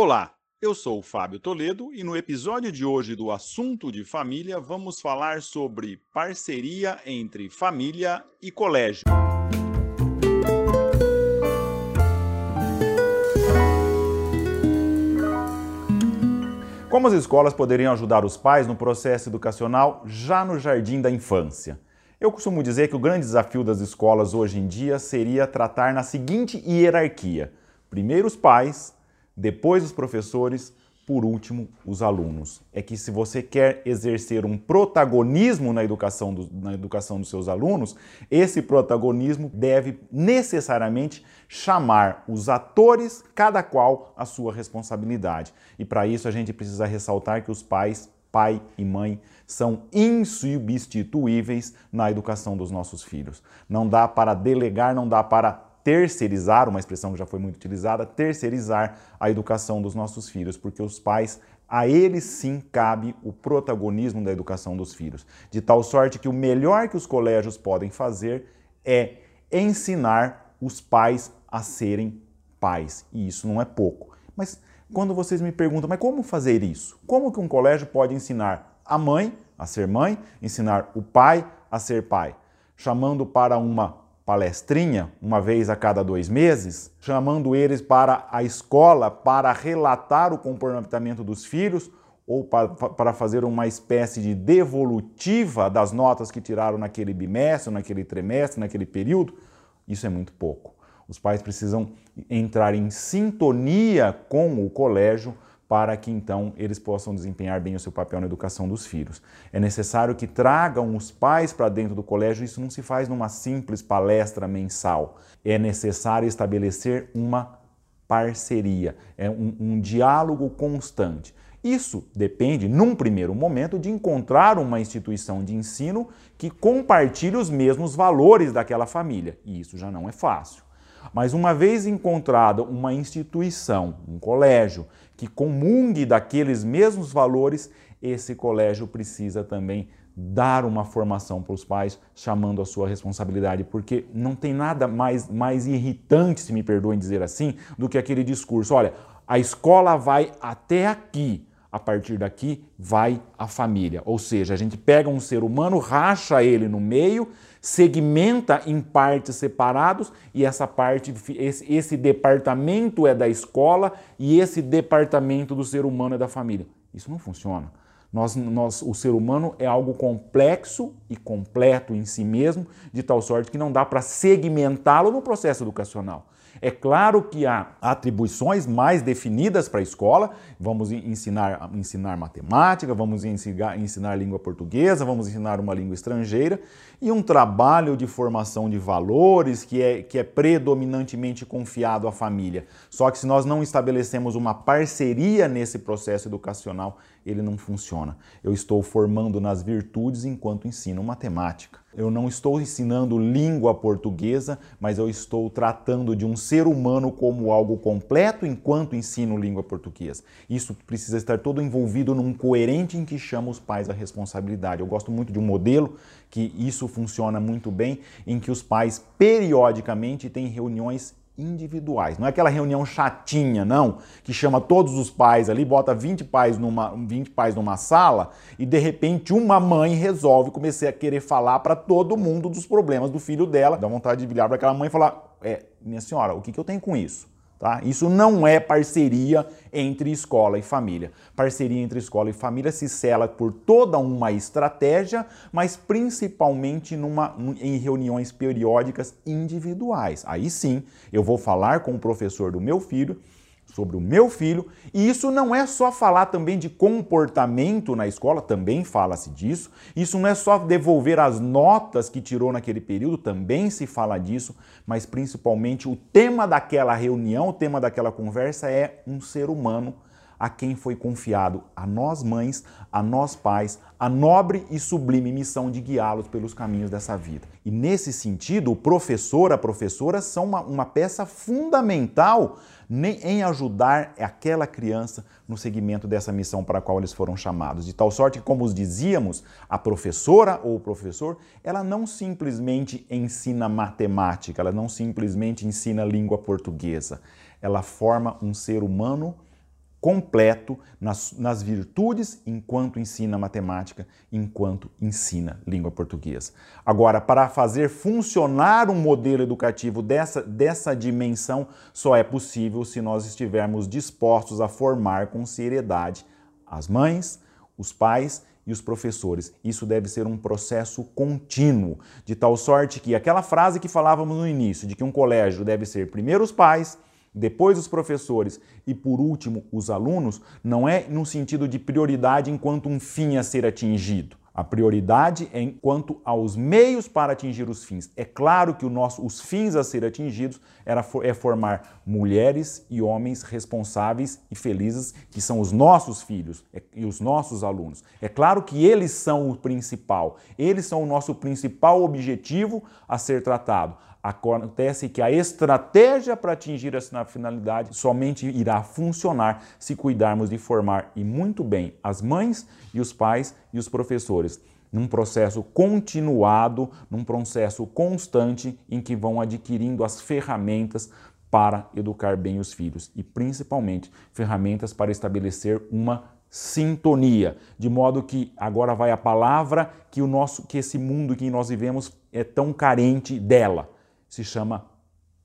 Olá, eu sou o Fábio Toledo e no episódio de hoje do Assunto de Família vamos falar sobre parceria entre família e colégio. Como as escolas poderiam ajudar os pais no processo educacional já no jardim da infância? Eu costumo dizer que o grande desafio das escolas hoje em dia seria tratar na seguinte hierarquia: primeiro os pais, depois os professores, por último, os alunos. É que se você quer exercer um protagonismo na educação, do, na educação dos seus alunos, esse protagonismo deve necessariamente chamar os atores, cada qual a sua responsabilidade. E para isso a gente precisa ressaltar que os pais, pai e mãe, são insubstituíveis na educação dos nossos filhos. Não dá para delegar, não dá para terceirizar, uma expressão que já foi muito utilizada, terceirizar a educação dos nossos filhos, porque os pais a eles sim cabe o protagonismo da educação dos filhos, de tal sorte que o melhor que os colégios podem fazer é ensinar os pais a serem pais, e isso não é pouco. Mas quando vocês me perguntam, mas como fazer isso? Como que um colégio pode ensinar a mãe a ser mãe, ensinar o pai a ser pai? Chamando para uma palestrinha, uma vez a cada dois meses, chamando eles para a escola para relatar o comportamento dos filhos ou para, fazer uma espécie de devolutiva das notas que tiraram naquele bimestre, naquele trimestre, naquele período, isso é muito pouco. Os pais precisam entrar em sintonia com o colégio para que então eles possam desempenhar bem o seu papel na educação dos filhos. É necessário que tragam os pais para dentro do colégio, isso não se faz numa simples palestra mensal. É necessário estabelecer uma parceria, é um, um diálogo constante. Isso depende, num primeiro momento, de encontrar uma instituição de ensino que compartilhe os mesmos valores daquela família, e isso já não é fácil. Mas uma vez encontrada uma instituição, um colégio, que comungue daqueles mesmos valores, esse colégio precisa também dar uma formação para os pais, chamando a sua responsabilidade, porque não tem nada mais, mais irritante, se me perdoem dizer assim, do que aquele discurso: olha, a escola vai até aqui, a partir daqui vai a família. Ou seja, a gente pega um ser humano, racha ele no meio, segmenta em partes separados e essa parte, esse, esse departamento é da escola e esse departamento do ser humano é da família. Isso não funciona. Nós, nós, o ser humano é algo complexo e completo em si mesmo, de tal sorte que não dá para segmentá-lo no processo educacional. É claro que há atribuições mais definidas para a escola. Vamos ensinar, ensinar matemática, vamos ensinar, ensinar língua portuguesa, vamos ensinar uma língua estrangeira e um trabalho de formação de valores que é, que é predominantemente confiado à família. Só que se nós não estabelecemos uma parceria nesse processo educacional, ele não funciona. Eu estou formando nas virtudes enquanto ensino matemática. Eu não estou ensinando língua portuguesa, mas eu estou tratando de um ser humano como algo completo enquanto ensino língua portuguesa. Isso precisa estar todo envolvido num coerente em que chama os pais a responsabilidade. Eu gosto muito de um modelo que isso funciona muito bem, em que os pais periodicamente têm reuniões individuais. Não é aquela reunião chatinha, não, que chama todos os pais ali, bota 20 pais numa, 20 pais numa sala e de repente uma mãe resolve começar a querer falar para todo mundo dos problemas do filho dela. Dá vontade de virar para aquela mãe e falar: é, minha senhora, o que, que eu tenho com isso? Tá? Isso não é parceria entre escola e família. Parceria entre escola e família se cela por toda uma estratégia, mas principalmente numa, em reuniões periódicas individuais. Aí sim, eu vou falar com o professor do meu filho sobre o meu filho, e isso não é só falar também de comportamento na escola, também fala-se disso. Isso não é só devolver as notas que tirou naquele período, também se fala disso, mas principalmente o tema daquela reunião, o tema daquela conversa é um ser humano a quem foi confiado a nós mães, a nós pais, a nobre e sublime missão de guiá-los pelos caminhos dessa vida. E nesse sentido, o professor, a professora são uma, uma peça fundamental em ajudar aquela criança no seguimento dessa missão para a qual eles foram chamados. De tal sorte que, como os dizíamos, a professora ou o professor, ela não simplesmente ensina matemática, ela não simplesmente ensina língua portuguesa. Ela forma um ser humano completo nas, nas, virtudes enquanto ensina matemática, enquanto ensina língua portuguesa. Agora, para fazer funcionar um modelo educativo dessa, dessa dimensão, só é possível se nós estivermos dispostos a formar com seriedade as mães, os pais e os professores. Isso deve ser um processo contínuo, de tal sorte que aquela frase que falávamos no início, de que um colégio deve ser primeiro os pais, depois os professores e por último os alunos, não é no sentido de prioridade enquanto um fim a ser atingido. A prioridade é quanto aos meios para atingir os fins. É claro que nosso, os fins a ser atingidos era, é formar mulheres e homens responsáveis e felizes, que são os nossos filhos é, e os nossos alunos. É claro que eles são o principal, eles são o nosso principal objetivo a ser tratado. Acontece que a estratégia para atingir essa finalidade somente irá funcionar se cuidarmos de formar e muito bem as mães e os pais e os professores num processo continuado, num processo constante em que vão adquirindo as ferramentas para educar bem os filhos e principalmente ferramentas para estabelecer uma sintonia, de modo que agora vai a palavra que o nosso que esse mundo que nós vivemos é tão carente dela se chama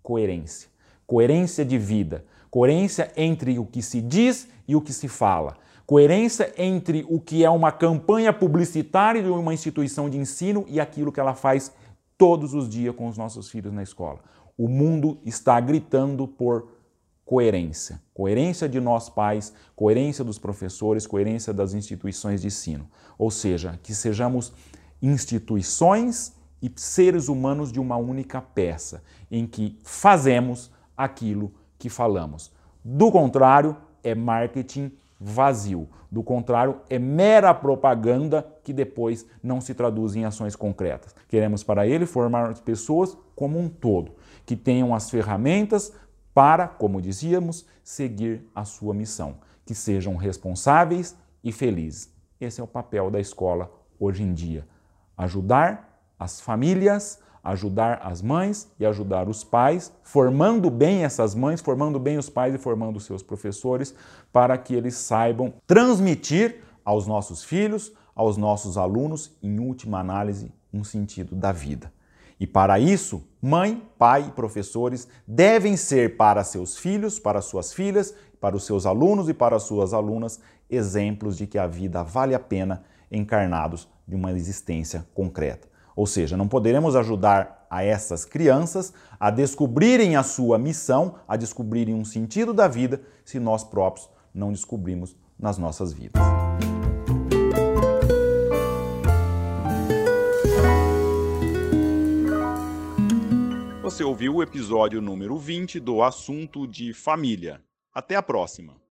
coerência. Coerência de vida, coerência entre o que se diz e o que se fala, coerência entre o que é uma campanha publicitária de uma instituição de ensino e aquilo que ela faz todos os dias com os nossos filhos na escola. O mundo está gritando por coerência. Coerência de nós pais, coerência dos professores, coerência das instituições de ensino. Ou seja, que sejamos instituições e seres humanos de uma única peça, em que fazemos aquilo que falamos. Do contrário, é marketing vazio. Do contrário, é mera propaganda que depois não se traduz em ações concretas. Queremos para ele formar as pessoas como um todo, que tenham as ferramentas para, como dizíamos, seguir a sua missão, que sejam responsáveis e felizes. Esse é o papel da escola hoje em dia: ajudar as famílias, ajudar as mães e ajudar os pais, formando bem essas mães, formando bem os pais e formando seus professores, para que eles saibam transmitir aos nossos filhos, aos nossos alunos, em última análise, um sentido da vida. E para isso, mãe, pai e professores devem ser para seus filhos, para suas filhas, para os seus alunos e para as suas alunas exemplos de que a vida vale a pena encarnados de uma existência concreta. Ou seja, não poderemos ajudar a essas crianças a descobrirem a sua missão, a descobrirem um sentido da vida, se nós próprios não descobrimos nas nossas vidas. Você ouviu o episódio número 20 do Assunto de Família. Até a próxima!